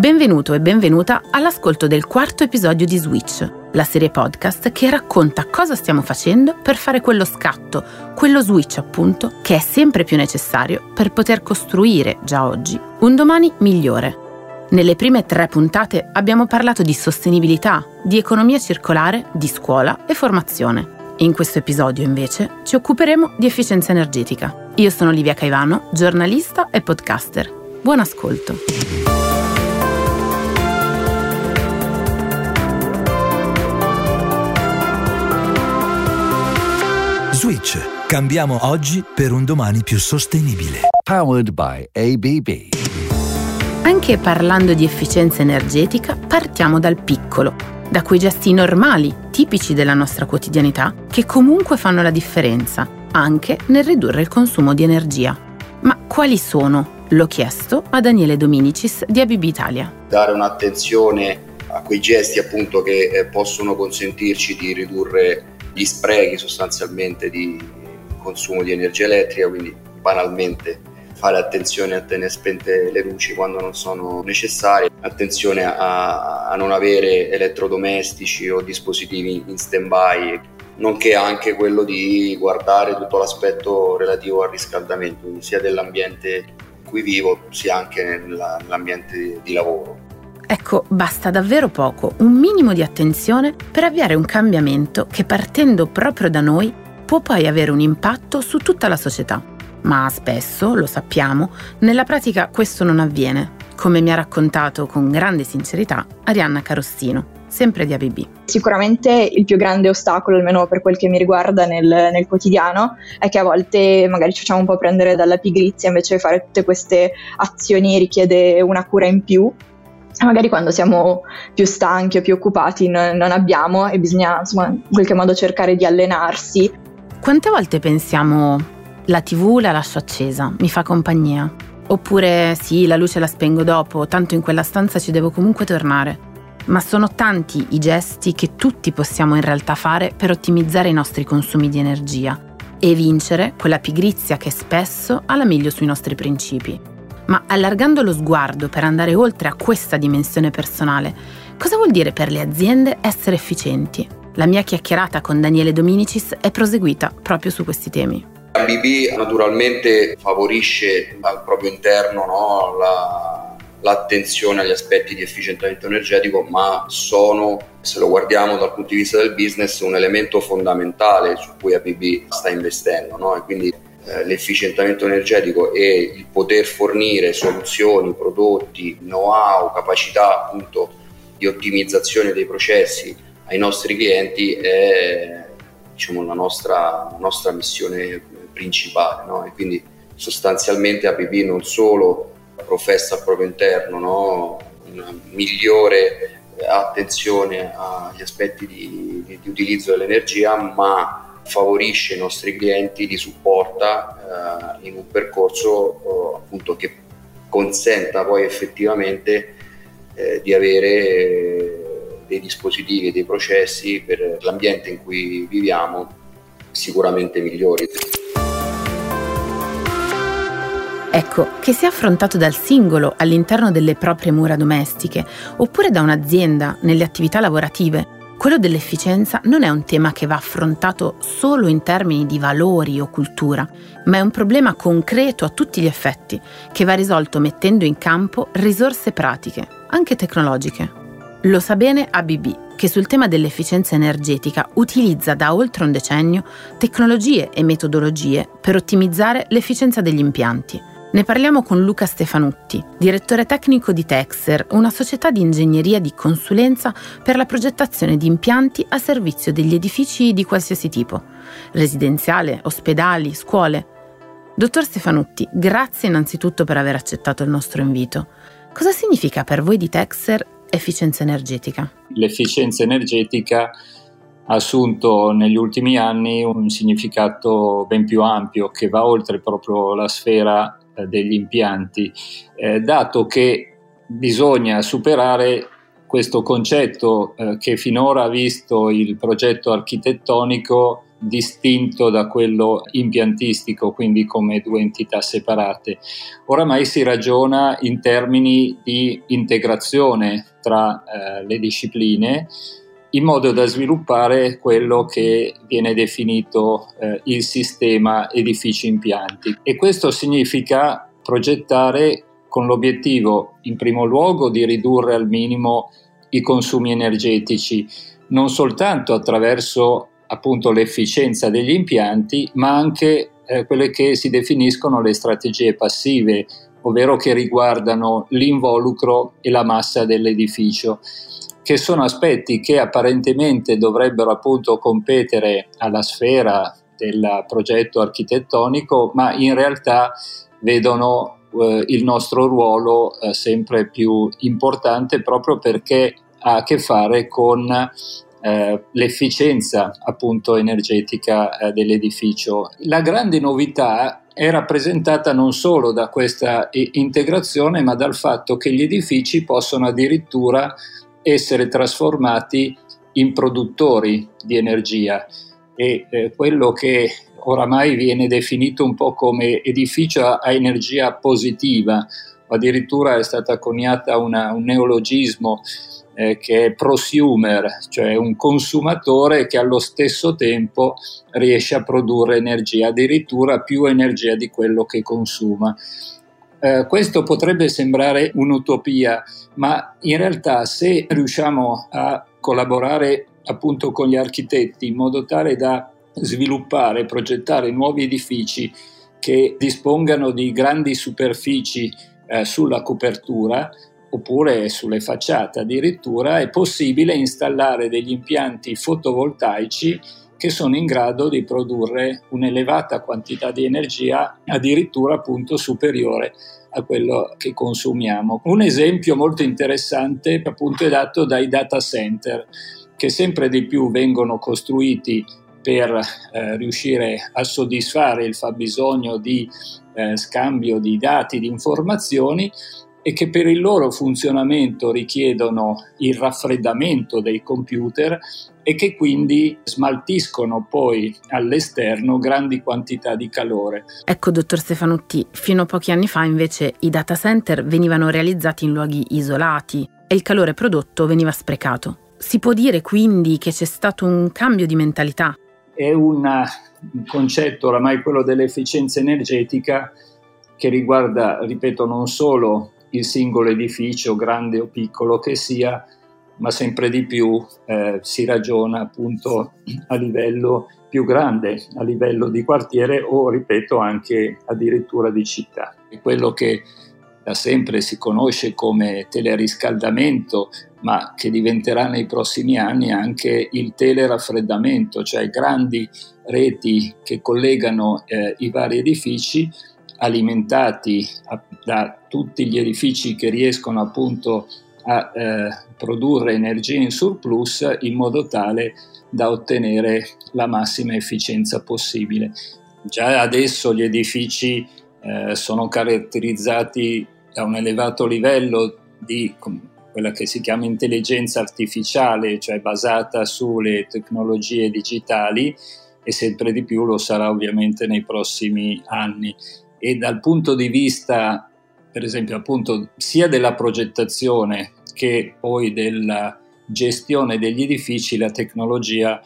Benvenuto e benvenuta all'ascolto del quarto episodio di Switch, la serie podcast che racconta cosa stiamo facendo per fare quello scatto, quello switch appunto, che è sempre più necessario per poter costruire, già oggi, un domani migliore. Nelle prime tre puntate abbiamo parlato di sostenibilità, di economia circolare, di scuola e formazione. In questo episodio invece ci occuperemo di efficienza energetica. Io sono Livia Caivano, giornalista e podcaster. Buon ascolto. Switch. Cambiamo oggi per un domani più sostenibile. Powered by ABB. Anche parlando di efficienza energetica, partiamo dal piccolo, da quei gesti normali, tipici della nostra quotidianità, che comunque fanno la differenza, anche nel ridurre il consumo di energia. Ma quali sono? L'ho chiesto a Daniele Dominicis di ABB Italia. Dare un'attenzione a quei gesti appunto che eh, possono consentirci di ridurre gli sprechi sostanzialmente di consumo di energia elettrica, quindi banalmente fare attenzione a tenere spente le luci quando non sono necessarie, attenzione a, a non avere elettrodomestici o dispositivi in stand-by, nonché anche quello di guardare tutto l'aspetto relativo al riscaldamento, quindi sia dell'ambiente in cui vivo sia anche nell'ambiente di lavoro. Ecco, basta davvero poco, un minimo di attenzione per avviare un cambiamento che partendo proprio da noi può poi avere un impatto su tutta la società. Ma spesso, lo sappiamo, nella pratica questo non avviene, come mi ha raccontato con grande sincerità Arianna Carossino, sempre di ABB. Sicuramente il più grande ostacolo, almeno per quel che mi riguarda nel, nel, quotidiano, è che a volte magari ci facciamo un po' prendere dalla pigrizia, invece fare tutte queste azioni richiede una cura in più magari quando siamo più stanchi o più occupati non, non abbiamo e bisogna insomma in qualche modo cercare di allenarsi. Quante volte pensiamo la tv la lascio accesa, mi fa compagnia? Oppure sì, la luce la spengo dopo, tanto in quella stanza ci devo comunque tornare. Ma sono tanti i gesti che tutti possiamo in realtà fare per ottimizzare i nostri consumi di energia e vincere quella pigrizia che spesso ha la meglio sui nostri principi. Ma allargando lo sguardo per andare oltre a questa dimensione personale, cosa vuol dire per le aziende essere efficienti? La mia chiacchierata con Daniele Dominicis è proseguita proprio su questi temi. ABB naturalmente favorisce al proprio interno no, la, l'attenzione agli aspetti di efficientamento energetico, ma sono, se lo guardiamo dal punto di vista del business, un elemento fondamentale su cui ABB sta investendo. No? E quindi eh, l'efficientamento energetico e il poter fornire soluzioni, prodotti, know-how, capacità appunto di ottimizzazione dei processi ai nostri clienti è diciamo, la nostra, nostra missione principale. No? E quindi sostanzialmente ABB non solo professa al proprio interno no? una migliore attenzione agli aspetti di, di, di utilizzo dell'energia, ma favorisce i nostri clienti, li supporta eh, in un percorso eh, appunto che consenta poi effettivamente eh, di avere eh, dei dispositivi e dei processi per l'ambiente in cui viviamo sicuramente migliori. Ecco, che sia affrontato dal singolo all'interno delle proprie mura domestiche oppure da un'azienda nelle attività lavorative, quello dell'efficienza non è un tema che va affrontato solo in termini di valori o cultura, ma è un problema concreto a tutti gli effetti, che va risolto mettendo in campo risorse pratiche, anche tecnologiche. Lo sa bene ABB, che sul tema dell'efficienza energetica utilizza da oltre un decennio tecnologie e metodologie per ottimizzare l'efficienza degli impianti ne parliamo con Luca Stefanutti, direttore tecnico di Texer, una società di ingegneria di consulenza per la progettazione di impianti a servizio degli edifici di qualsiasi tipo, residenziale, ospedali, scuole. Dottor Stefanutti, grazie innanzitutto per aver accettato il nostro invito. Cosa significa per voi di Texer efficienza energetica? L'efficienza energetica ha assunto negli ultimi anni un significato ben più ampio che va oltre proprio la sfera degli impianti, eh, dato che bisogna superare questo concetto eh, che finora ha visto il progetto architettonico distinto da quello impiantistico, quindi come due entità separate. Oramai si ragiona in termini di integrazione tra eh, le discipline in modo da sviluppare quello che viene definito eh, il sistema edifici impianti. E questo significa progettare con l'obiettivo in primo luogo di ridurre al minimo i consumi energetici, non soltanto attraverso appunto l'efficienza degli impianti, ma anche eh, quelle che si definiscono le strategie passive, ovvero che riguardano l'involucro e la massa dell'edificio che sono aspetti che apparentemente dovrebbero appunto competere alla sfera del progetto architettonico, ma in realtà vedono eh, il nostro ruolo eh, sempre più importante proprio perché ha a che fare con eh, l'efficienza appunto energetica eh, dell'edificio. La grande novità è rappresentata non solo da questa integrazione, ma dal fatto che gli edifici possono addirittura essere trasformati in produttori di energia e eh, quello che oramai viene definito un po' come edificio a energia positiva, addirittura è stata coniata una, un neologismo eh, che è prosumer, cioè un consumatore che allo stesso tempo riesce a produrre energia, addirittura più energia di quello che consuma. Eh, questo potrebbe sembrare un'utopia, ma in realtà se riusciamo a collaborare appunto con gli architetti in modo tale da sviluppare, progettare nuovi edifici che dispongano di grandi superfici eh, sulla copertura oppure sulle facciate addirittura, è possibile installare degli impianti fotovoltaici che sono in grado di produrre un'elevata quantità di energia addirittura appunto superiore a quello che consumiamo. Un esempio molto interessante appunto è dato dai data center che sempre di più vengono costruiti per eh, riuscire a soddisfare il fabbisogno di eh, scambio di dati, di informazioni e che per il loro funzionamento richiedono il raffreddamento dei computer e che quindi smaltiscono poi all'esterno grandi quantità di calore. Ecco, dottor Stefanutti, fino a pochi anni fa invece i data center venivano realizzati in luoghi isolati e il calore prodotto veniva sprecato. Si può dire quindi che c'è stato un cambio di mentalità? È un concetto oramai quello dell'efficienza energetica che riguarda, ripeto, non solo il singolo edificio, grande o piccolo che sia, ma sempre di più eh, si ragiona appunto a livello più grande, a livello di quartiere o, ripeto, anche addirittura di città. È quello che da sempre si conosce come teleriscaldamento, ma che diventerà nei prossimi anni anche il teleraffreddamento, cioè grandi reti che collegano eh, i vari edifici alimentati da tutti gli edifici che riescono appunto a eh, produrre energia in surplus in modo tale da ottenere la massima efficienza possibile. Già adesso gli edifici eh, sono caratterizzati da un elevato livello di quella che si chiama intelligenza artificiale, cioè basata sulle tecnologie digitali e sempre di più lo sarà ovviamente nei prossimi anni e dal punto di vista, per esempio, appunto, sia della progettazione che poi della gestione degli edifici, la tecnologia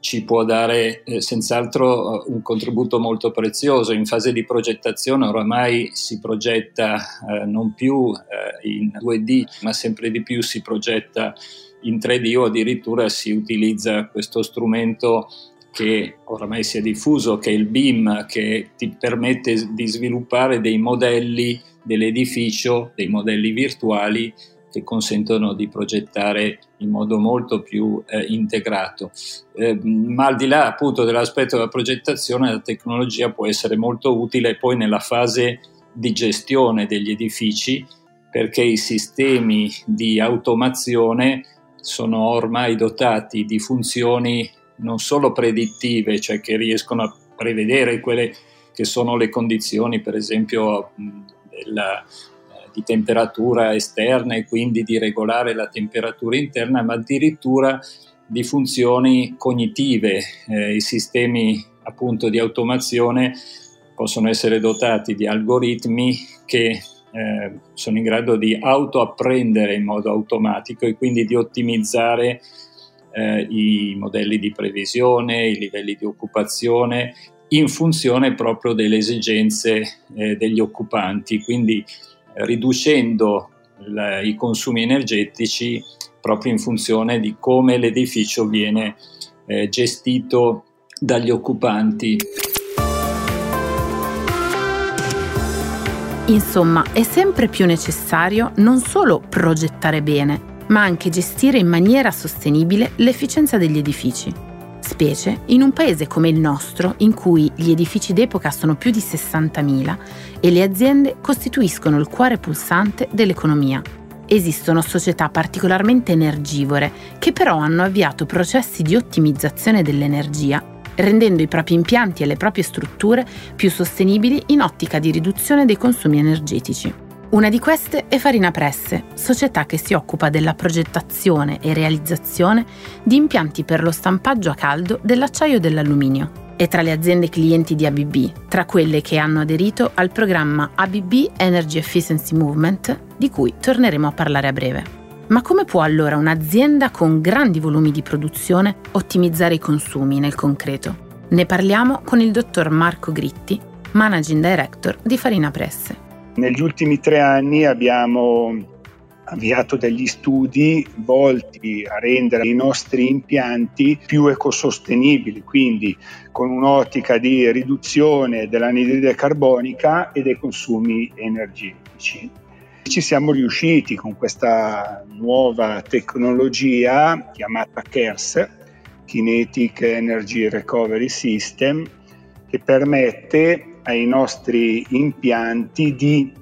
ci può dare eh, senz'altro eh, un contributo molto prezioso. In fase di progettazione oramai si progetta eh, non più eh, in 2D, ma sempre di più si progetta in 3D o addirittura si utilizza questo strumento che oramai si è diffuso, che è il BIM, che ti permette di sviluppare dei modelli dell'edificio, dei modelli virtuali che consentono di progettare in modo molto più eh, integrato. Eh, ma al di là appunto dell'aspetto della progettazione, la tecnologia può essere molto utile poi nella fase di gestione degli edifici perché i sistemi di automazione sono ormai dotati di funzioni non solo predittive, cioè che riescono a prevedere quelle che sono le condizioni, per esempio, della, eh, di temperatura esterna e quindi di regolare la temperatura interna, ma addirittura di funzioni cognitive. Eh, I sistemi appunto di automazione possono essere dotati di algoritmi che eh, sono in grado di autoapprendere in modo automatico e quindi di ottimizzare eh, i modelli di previsione, i livelli di occupazione in funzione proprio delle esigenze eh, degli occupanti, quindi riducendo la, i consumi energetici proprio in funzione di come l'edificio viene eh, gestito dagli occupanti. Insomma, è sempre più necessario non solo progettare bene, ma anche gestire in maniera sostenibile l'efficienza degli edifici, specie in un paese come il nostro in cui gli edifici d'epoca sono più di 60.000 e le aziende costituiscono il cuore pulsante dell'economia. Esistono società particolarmente energivore che però hanno avviato processi di ottimizzazione dell'energia rendendo i propri impianti e le proprie strutture più sostenibili in ottica di riduzione dei consumi energetici. Una di queste è Farina Presse, società che si occupa della progettazione e realizzazione di impianti per lo stampaggio a caldo dell'acciaio e dell'alluminio. È tra le aziende clienti di ABB, tra quelle che hanno aderito al programma ABB Energy Efficiency Movement, di cui torneremo a parlare a breve. Ma come può allora un'azienda con grandi volumi di produzione ottimizzare i consumi nel concreto? Ne parliamo con il dottor Marco Gritti, Managing Director di Farina Presse. Negli ultimi tre anni abbiamo avviato degli studi volti a rendere i nostri impianti più ecosostenibili, quindi con un'ottica di riduzione dell'anidride carbonica e dei consumi energetici. Ci siamo riusciti con questa nuova tecnologia chiamata KERS, Kinetic Energy Recovery System, che permette ai nostri impianti di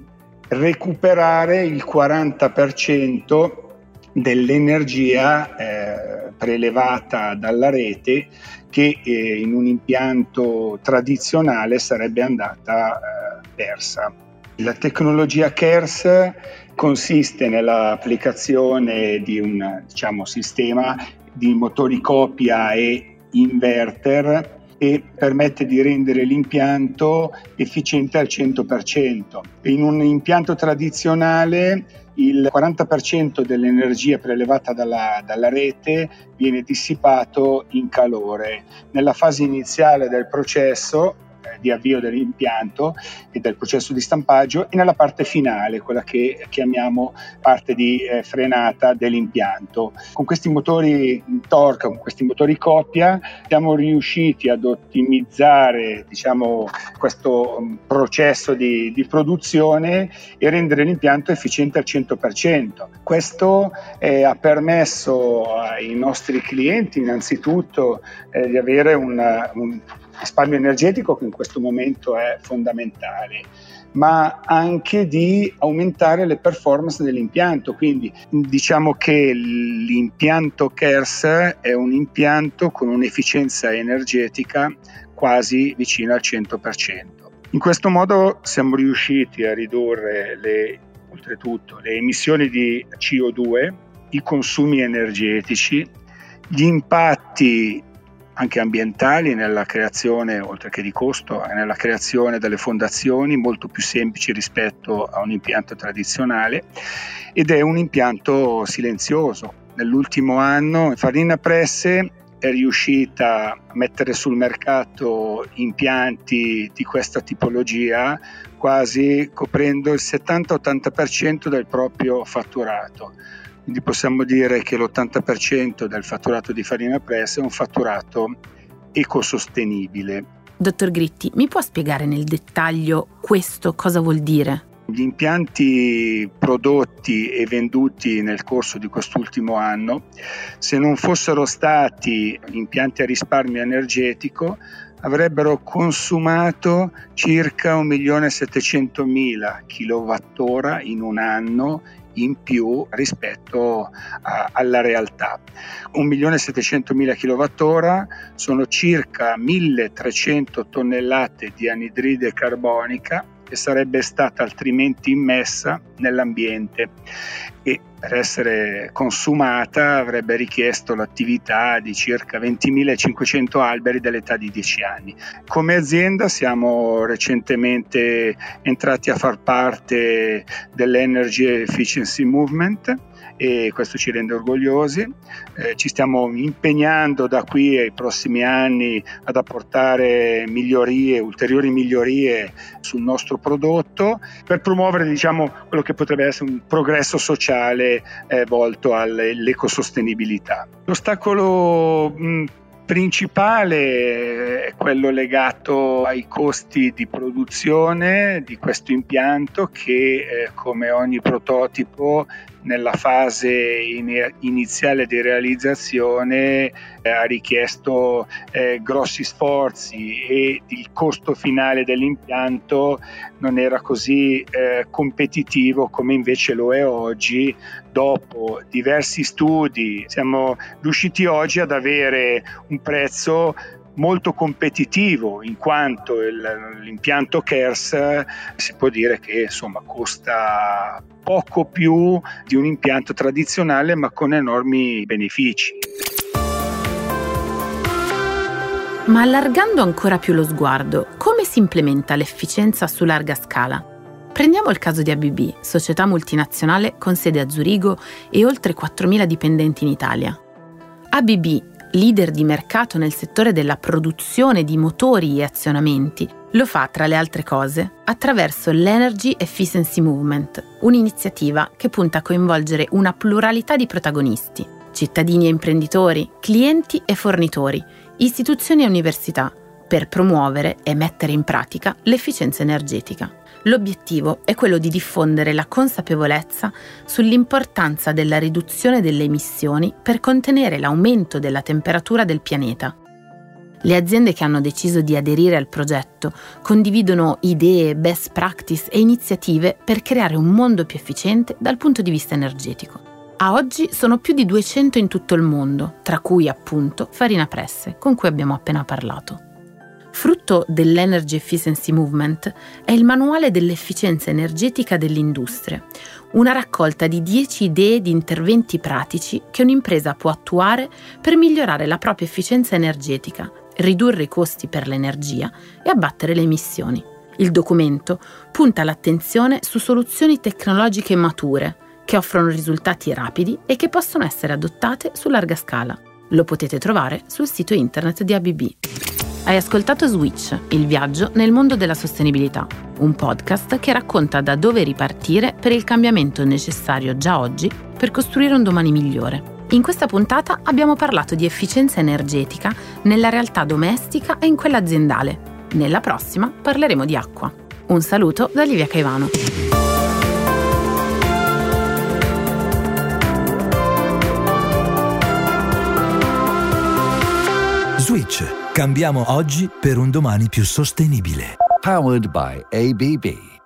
recuperare il 40% dell'energia eh, prelevata dalla rete che eh, in un impianto tradizionale sarebbe andata eh, persa. La tecnologia KERS consiste nell'applicazione di un diciamo, sistema di motori copia e inverter e permette di rendere l'impianto efficiente al 100%. In un impianto tradizionale il 40% dell'energia prelevata dalla, dalla, rete viene dissipato in calore. Nella fase iniziale del processo di avvio dell'impianto e del processo di stampaggio e nella parte finale, quella che chiamiamo parte di eh, frenata dell'impianto. Con questi motori torque, con questi motori coppia, siamo riusciti ad ottimizzare diciamo, questo mm, processo di, di, produzione e rendere l'impianto efficiente al 100%. Questo eh, ha permesso ai nostri clienti innanzitutto eh, di avere un, un risparmio energetico che in questo momento è fondamentale, ma anche di aumentare le performance dell'impianto. Quindi diciamo che l'impianto KERS è un impianto con un'efficienza energetica quasi vicina al 100%. In questo modo siamo riusciti a ridurre le, oltretutto le emissioni di CO2, i consumi energetici, gli impatti anche ambientali nella creazione, oltre che di costo, nella creazione delle fondazioni molto più semplici rispetto a un impianto tradizionale ed è un impianto silenzioso. Nell'ultimo anno Farina Presse è riuscita a mettere sul mercato impianti di questa tipologia quasi coprendo il 70-80% del proprio fatturato quindi possiamo dire che l'80% del fatturato di Farina Press è un fatturato ecosostenibile. Dottor Gritti, mi può spiegare nel dettaglio questo cosa vuol dire? Gli impianti prodotti e venduti nel corso di quest'ultimo anno, se non fossero stati impianti a risparmio energetico, avrebbero consumato circa 1.700.000 kWh in un anno in più rispetto a, alla realtà. 1.700.000 kWh sono circa 1.300 tonnellate di anidride carbonica che sarebbe stata altrimenti immessa nell'ambiente e per essere consumata avrebbe richiesto l'attività di circa 20.500 alberi dell'età di 10 anni. Come azienda siamo recentemente entrati a far parte dell'Energy Efficiency Movement e questo ci rende orgogliosi. Eh, ci stiamo impegnando da qui ai prossimi anni ad apportare migliorie, ulteriori migliorie sul nostro prodotto per promuovere diciamo, quello che potrebbe essere un progresso sociale eh, volto all'ecosostenibilità. L'ostacolo mh, principale è quello legato ai costi di produzione di questo impianto che eh, come ogni prototipo nella fase in- iniziale di realizzazione eh, ha richiesto eh, grossi sforzi e il costo finale dell'impianto non era così eh, competitivo come invece lo è oggi. Dopo diversi studi siamo riusciti oggi ad avere un prezzo molto competitivo in quanto il, l'impianto KERS si può dire che insomma costa poco più di un impianto tradizionale ma con enormi benefici. Ma allargando ancora più lo sguardo, come si implementa l'efficienza su larga scala? Prendiamo il caso di ABB, società multinazionale con sede a Zurigo e oltre 4.000 dipendenti in Italia. ABB leader di mercato nel settore della produzione di motori e azionamenti, lo fa tra le altre cose attraverso l'Energy Efficiency Movement, un'iniziativa che punta a coinvolgere una pluralità di protagonisti, cittadini e imprenditori, clienti e fornitori, istituzioni e università, per promuovere e mettere in pratica l'efficienza energetica. L'obiettivo è quello di diffondere la consapevolezza sull'importanza della riduzione delle emissioni per contenere l'aumento della temperatura del pianeta. Le aziende che hanno deciso di aderire al progetto condividono idee, best practice e iniziative per creare un mondo più efficiente dal punto di vista energetico. A oggi sono più di 200 in tutto il mondo, tra cui appunto Farina Presse, con cui abbiamo appena parlato. Frutto dell'Energy Efficiency Movement è il manuale dell'efficienza energetica dell'industria, una raccolta di 10 idee di interventi pratici che un'impresa può attuare per migliorare la propria efficienza energetica, ridurre i costi per l'energia e abbattere le emissioni. Il documento punta l'attenzione su soluzioni tecnologiche mature che offrono risultati rapidi e che possono essere adottate su larga scala. Lo potete trovare sul sito internet di ABB. Hai ascoltato Switch, il viaggio nel mondo della sostenibilità, un podcast che racconta da dove ripartire per il cambiamento necessario già oggi per costruire un domani migliore. In questa puntata abbiamo parlato di efficienza energetica nella realtà domestica e in quella aziendale. Nella prossima parleremo di acqua. Un saluto da Livia Caivano. Switch Cambiamo oggi per un domani più sostenibile. Powered by ABB.